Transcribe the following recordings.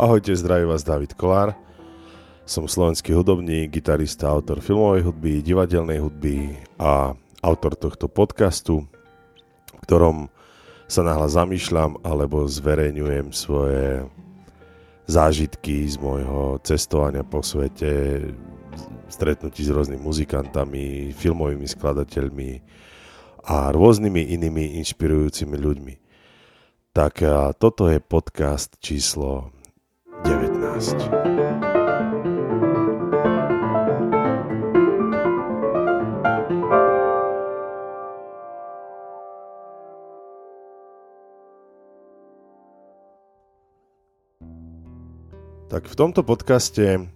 Ahojte, zdraví vás David Kolár. Som slovenský hudobník, gitarista, autor filmovej hudby, divadelnej hudby a autor tohto podcastu, v ktorom sa nahlas zamýšľam alebo zverejňujem svoje zážitky z môjho cestovania po svete, stretnutí s rôznymi muzikantami, filmovými skladateľmi a rôznymi inými inšpirujúcimi ľuďmi. Tak toto je podcast číslo 19. Tak v tomto podcaste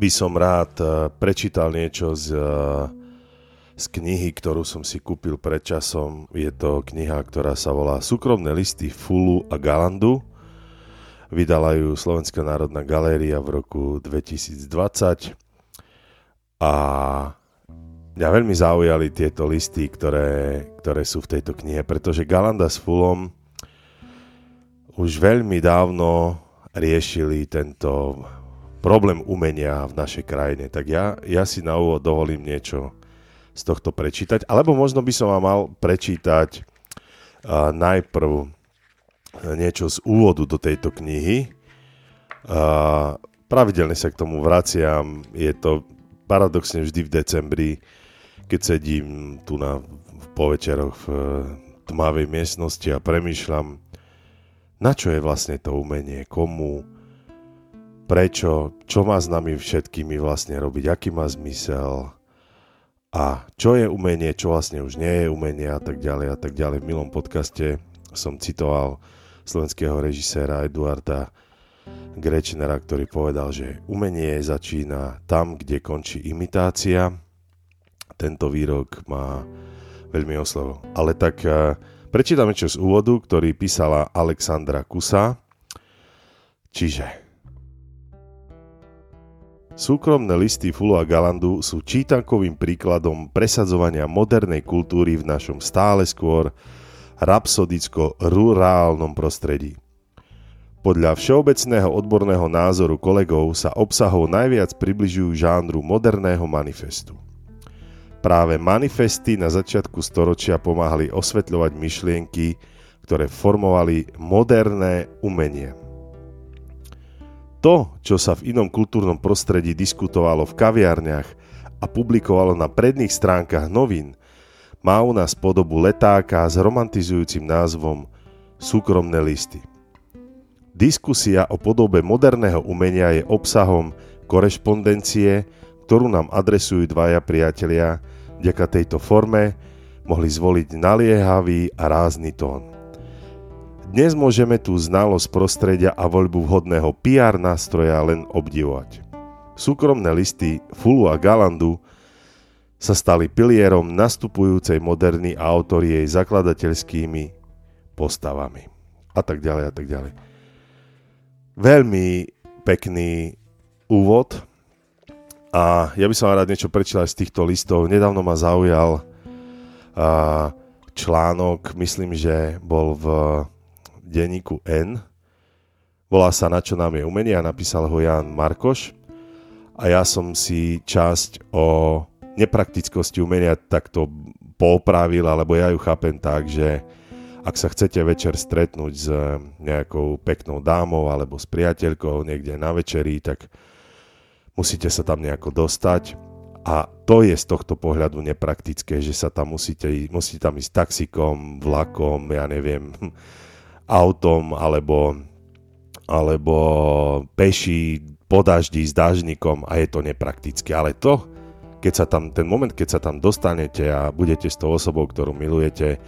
by som rád eh, prečítal niečo z, eh, z knihy, ktorú som si kúpil pred časom. Je to kniha, ktorá sa volá Súkromné listy Fulu a Galandu. Vydala ju Slovenská národná galéria v roku 2020 a mňa veľmi zaujali tieto listy, ktoré, ktoré sú v tejto knihe, pretože Galanda s Fulom už veľmi dávno riešili tento problém umenia v našej krajine. Tak ja, ja si na úvod dovolím niečo z tohto prečítať, alebo možno by som vám mal prečítať uh, najprv niečo z úvodu do tejto knihy. Uh, pravidelne sa k tomu vraciam, je to paradoxne vždy v decembri, keď sedím tu na v povečeroch v tmavej miestnosti a premýšľam, na čo je vlastne to umenie, komu, prečo, čo má s nami všetkými vlastne robiť, aký má zmysel a čo je umenie, čo vlastne už nie je umenie a tak ďalej a tak ďalej. V milom podcaste som citoval slovenského režiséra Eduarda Grečnera, ktorý povedal, že umenie začína tam, kde končí imitácia. Tento výrok má veľmi oslovo. Ale tak uh, Prečítame čo z úvodu, ktorý písala Alexandra Kusa. Čiže Súkromné listy Fulu a Galandu sú čítankovým príkladom presadzovania modernej kultúry v našom stále skôr rapsodicko-rurálnom prostredí. Podľa všeobecného odborného názoru kolegov sa obsahov najviac približujú žánru moderného manifestu. Práve manifesty na začiatku storočia pomáhali osvetľovať myšlienky, ktoré formovali moderné umenie. To, čo sa v inom kultúrnom prostredí diskutovalo v kaviarniach a publikovalo na predných stránkach novín, má u nás podobu letáka s romantizujúcim názvom Súkromné listy. Diskusia o podobe moderného umenia je obsahom korešpondencie, ktorú nám adresujú dvaja priatelia, vďaka tejto forme mohli zvoliť naliehavý a rázny tón. Dnes môžeme tú znalosť prostredia a voľbu vhodného PR nástroja len obdivovať. Súkromné listy Fulu a Galandu sa stali pilierom nastupujúcej moderny a autory jej zakladateľskými postavami. A tak ďalej a tak ďalej. Veľmi pekný úvod, a ja by som rád niečo prečítal z týchto listov. Nedávno ma zaujal článok, myslím, že bol v denníku N. Volá sa Na čo nám je umenie a napísal ho Jan Markoš. A ja som si časť o nepraktickosti umenia takto popravil, alebo ja ju chápem tak, že ak sa chcete večer stretnúť s nejakou peknou dámou alebo s priateľkou niekde na večeri, tak musíte sa tam nejako dostať a to je z tohto pohľadu nepraktické, že sa tam musíte, musíte tam ísť taxikom, vlakom, ja neviem, autom alebo, alebo peši po daždi s dážnikom a je to nepraktické. Ale to, keď sa tam, ten moment, keď sa tam dostanete a budete s tou osobou, ktorú milujete,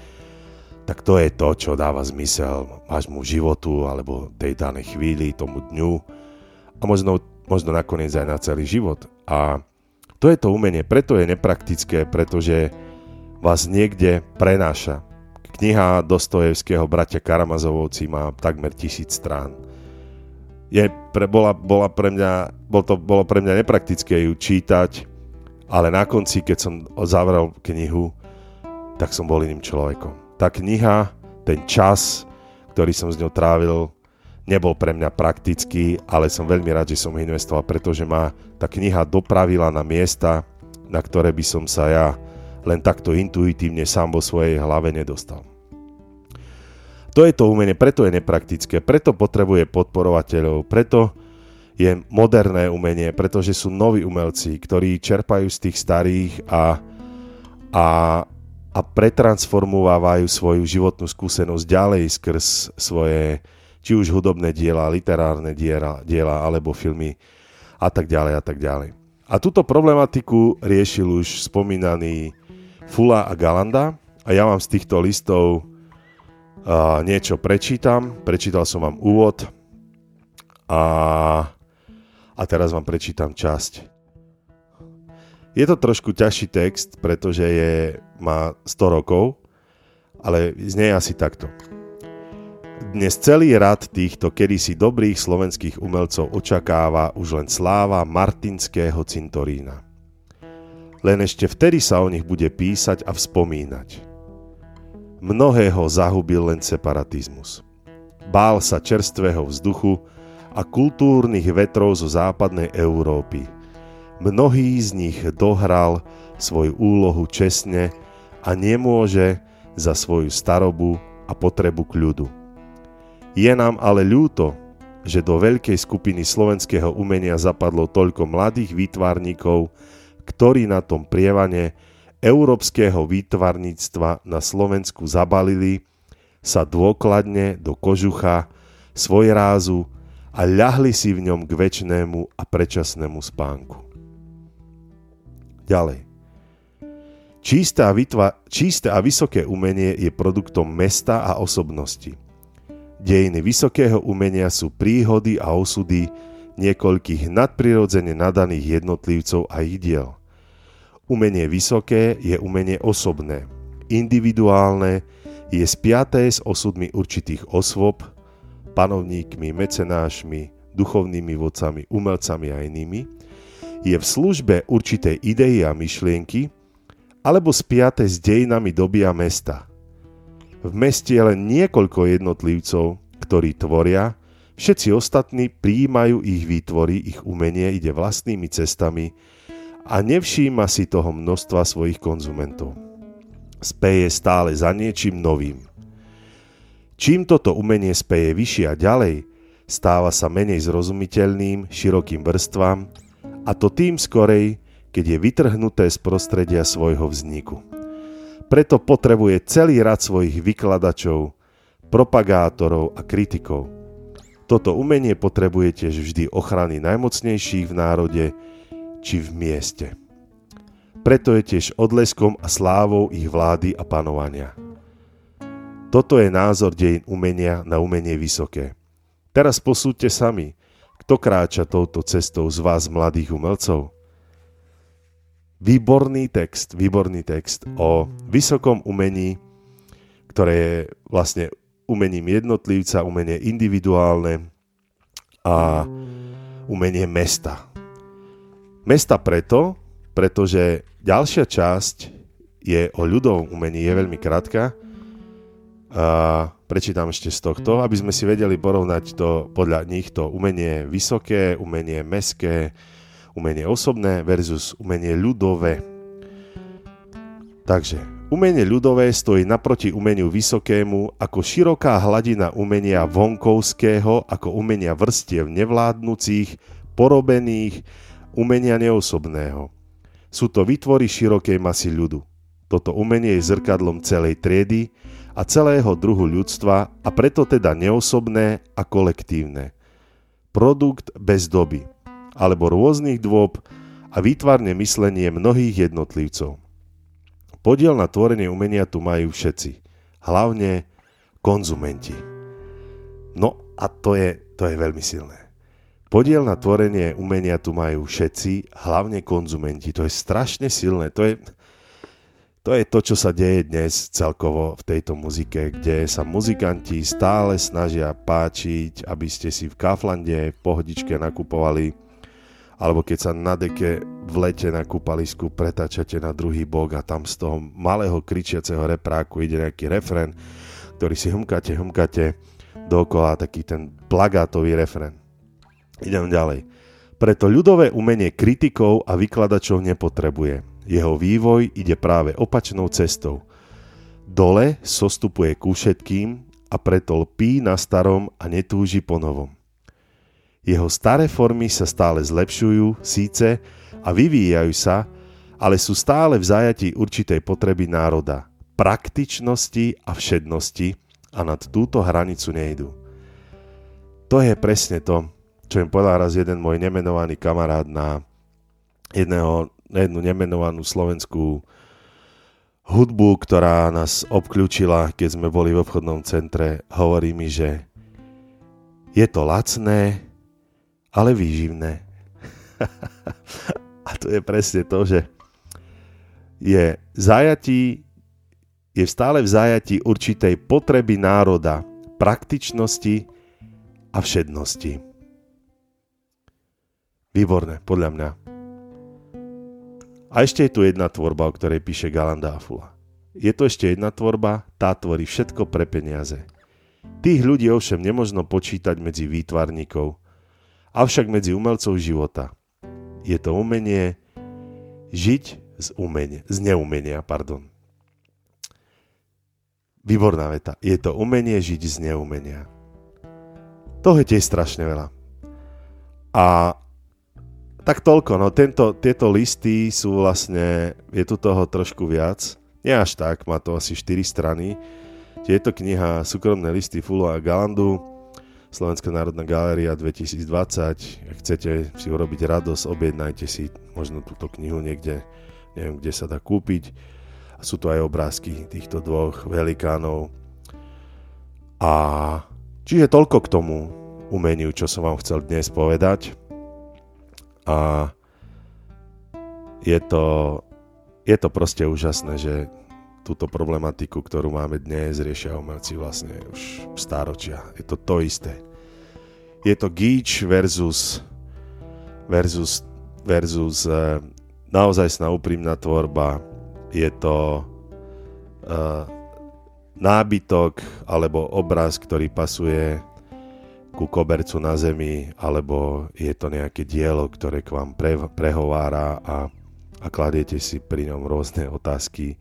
tak to je to, čo dáva zmysel vášmu životu alebo tej danej chvíli, tomu dňu. A možno možno nakoniec aj na celý život. A to je to umenie, preto je nepraktické, pretože vás niekde prenáša. Kniha Dostojevského bratia Karamazovovci má takmer tisíc strán. Je pre, bola, bola pre mňa, bol to, bolo pre mňa nepraktické ju čítať, ale na konci, keď som zavrel knihu, tak som bol iným človekom. Tá kniha, ten čas, ktorý som s ňou trávil, nebol pre mňa praktický, ale som veľmi rád, že som investoval, pretože ma tá kniha dopravila na miesta, na ktoré by som sa ja len takto intuitívne sám vo svojej hlave nedostal. To je to umenie, preto je nepraktické, preto potrebuje podporovateľov, preto je moderné umenie, pretože sú noví umelci, ktorí čerpajú z tých starých a, a, a pretransformovávajú svoju životnú skúsenosť ďalej skrz svoje či už hudobné diela, literárne diela, diela alebo filmy a tak ďalej a tak ďalej. A túto problematiku riešil už spomínaný Fula a Galanda a ja vám z týchto listov uh, niečo prečítam. Prečítal som vám úvod a, a teraz vám prečítam časť. Je to trošku ťažší text, pretože je, má 100 rokov, ale znie asi takto. Dnes celý rad týchto kedysi dobrých slovenských umelcov očakáva už len sláva Martinského cintorína. Len ešte vtedy sa o nich bude písať a vzpomínať. Mnohého zahubil len separatizmus. Bál sa čerstvého vzduchu a kultúrnych vetrov zo západnej Európy. Mnohý z nich dohral svoju úlohu čestne a nemôže za svoju starobu a potrebu kľudu je nám ale ľúto, že do veľkej skupiny slovenského umenia zapadlo toľko mladých výtvarníkov, ktorí na tom prievane európskeho výtvarníctva na Slovensku zabalili sa dôkladne do kožucha svoj rázu a ľahli si v ňom k väčšnému a predčasnému spánku. Ďalej. Čisté a, vytva- čisté a vysoké umenie je produktom mesta a osobnosti – Dejiny vysokého umenia sú príhody a osudy niekoľkých nadprirodzene nadaných jednotlivcov a ich diel. Umenie vysoké je umenie osobné, individuálne, je spiaté s osudmi určitých osôb, panovníkmi, mecenášmi, duchovnými vodcami, umelcami a inými, je v službe určitej idei a myšlienky, alebo spiaté s dejinami doby a mesta – v meste je len niekoľko jednotlivcov, ktorí tvoria, všetci ostatní príjmajú ich výtvory, ich umenie ide vlastnými cestami a nevšíma si toho množstva svojich konzumentov. Speje stále za niečím novým. Čím toto umenie speje vyššie a ďalej, stáva sa menej zrozumiteľným širokým vrstvám a to tým skorej, keď je vytrhnuté z prostredia svojho vzniku. Preto potrebuje celý rad svojich vykladačov, propagátorov a kritikov. Toto umenie potrebuje tiež vždy ochrany najmocnejších v národe či v mieste. Preto je tiež odleskom a slávou ich vlády a panovania. Toto je názor dejín umenia na umenie vysoké. Teraz posúďte sami, kto kráča touto cestou z vás mladých umelcov výborný text, výborný text o vysokom umení, ktoré je vlastne umením jednotlivca, umenie individuálne a umenie mesta. Mesta preto, pretože ďalšia časť je o ľudovom umení, je veľmi krátka. A prečítam ešte z tohto, aby sme si vedeli porovnať to podľa nich to umenie vysoké, umenie meské, umenie osobné versus umenie ľudové. Takže, umenie ľudové stojí naproti umeniu vysokému ako široká hladina umenia vonkovského, ako umenia vrstiev nevládnúcich, porobených, umenia neosobného. Sú to vytvory širokej masy ľudu. Toto umenie je zrkadlom celej triedy a celého druhu ľudstva a preto teda neosobné a kolektívne. Produkt bez doby alebo rôznych dôb a výtvarne myslenie mnohých jednotlivcov. Podiel na tvorenie umenia tu majú všetci, hlavne konzumenti. No a to je, to je veľmi silné. Podiel na tvorenie umenia tu majú všetci, hlavne konzumenti. To je strašne silné. To je, to je to, čo sa deje dnes celkovo v tejto muzike, kde sa muzikanti stále snažia páčiť, aby ste si v Kaflande v pohodičke nakupovali alebo keď sa na deke v lete na kúpalisku pretáčate na druhý bok a tam z toho malého kričiaceho repráku ide nejaký refren, ktorý si humkáte, humkáte dookola taký ten plagátový refren. Idem ďalej. Preto ľudové umenie kritikov a vykladačov nepotrebuje. Jeho vývoj ide práve opačnou cestou. Dole sostupuje ku všetkým a preto lpí na starom a netúži po novom. Jeho staré formy sa stále zlepšujú, síce, a vyvíjajú sa, ale sú stále v zajatí určitej potreby národa, praktičnosti a všednosti a nad túto hranicu nejdu. To je presne to, čo im povedal raz jeden môj nemenovaný kamarát na, jedného, jednu nemenovanú slovenskú hudbu, ktorá nás obklúčila, keď sme boli v obchodnom centre. Hovorí mi, že je to lacné, ale výživné. a to je presne to, že je zajatí, je stále v zajatí určitej potreby národa, praktičnosti a všednosti. Výborné, podľa mňa. A ešte je tu jedna tvorba, o ktorej píše Galanda Afula. Je to ešte jedna tvorba, tá tvorí všetko pre peniaze. Tých ľudí ovšem nemožno počítať medzi výtvarníkov, avšak medzi umelcov života. Je to umenie žiť z, umenia, z neumenia. Pardon. Výborná veta. Je to umenie žiť z neumenia. To je tiež strašne veľa. A tak toľko, no tento, tieto listy sú vlastne, je tu toho trošku viac. Nie až tak, má to asi 4 strany. Je to kniha Súkromné listy Fulo a Galandu, Slovenská národná galéria 2020. Ak chcete si urobiť radosť, objednajte si možno túto knihu niekde neviem, kde sa dá kúpiť. Sú tu aj obrázky týchto dvoch velikánov. A čiže toľko k tomu umeniu, čo som vám chcel dnes povedať. A je to, je to proste úžasné, že túto problematiku, ktorú máme dnes, riešia umelci vlastne už stáročia. Je to to isté. Je to gíč versus versus versus eh, naozaj úprimná tvorba, je to uh, nábytok alebo obraz, ktorý pasuje ku kobercu na zemi, alebo je to nejaké dielo, ktoré k vám pre, prehovára a, a kladiete si pri ňom rôzne otázky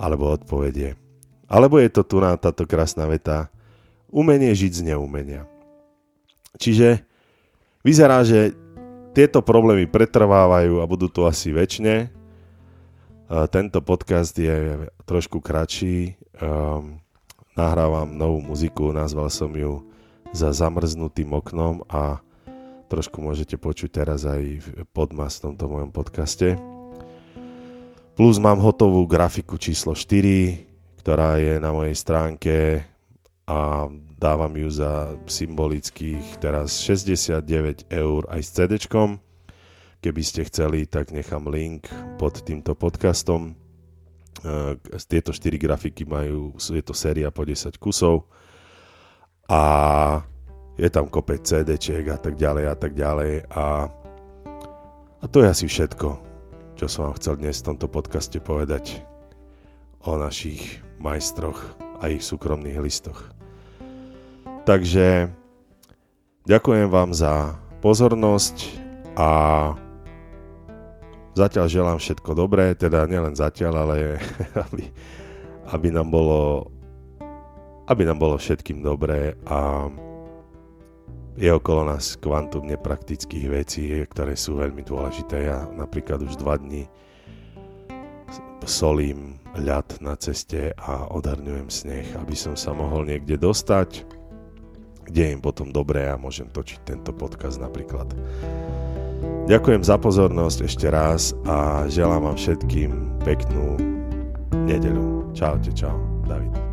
alebo odpovede. Alebo je to tu na táto krásna veta umenie žiť z neumenia. Čiže vyzerá, že tieto problémy pretrvávajú a budú tu asi väčšine. Tento podcast je trošku kratší. Um, nahrávam novú muziku, nazval som ju za zamrznutým oknom a trošku môžete počuť teraz aj podmas v tomto mojom podcaste. Plus mám hotovú grafiku číslo 4, ktorá je na mojej stránke a dávam ju za symbolických teraz 69 eur aj s CD. Keby ste chceli, tak nechám link pod týmto podcastom. Tieto 4 grafiky majú, je to séria po 10 kusov a je tam kopec CD a tak ďalej a tak ďalej a, a to je asi všetko, čo som vám chcel dnes v tomto podcaste povedať o našich majstroch a ich súkromných listoch. Takže ďakujem vám za pozornosť a zatiaľ želám všetko dobré, teda nielen zatiaľ, ale aby, aby nám bolo aby nám bolo všetkým dobré a je okolo nás kvantum nepraktických vecí, ktoré sú veľmi dôležité. Ja napríklad už dva dní solím ľad na ceste a odhrňujem sneh, aby som sa mohol niekde dostať kde im potom dobré a môžem točiť tento podcast napríklad. Ďakujem za pozornosť ešte raz a želám vám všetkým peknú nedelu. Čaute, čau, David.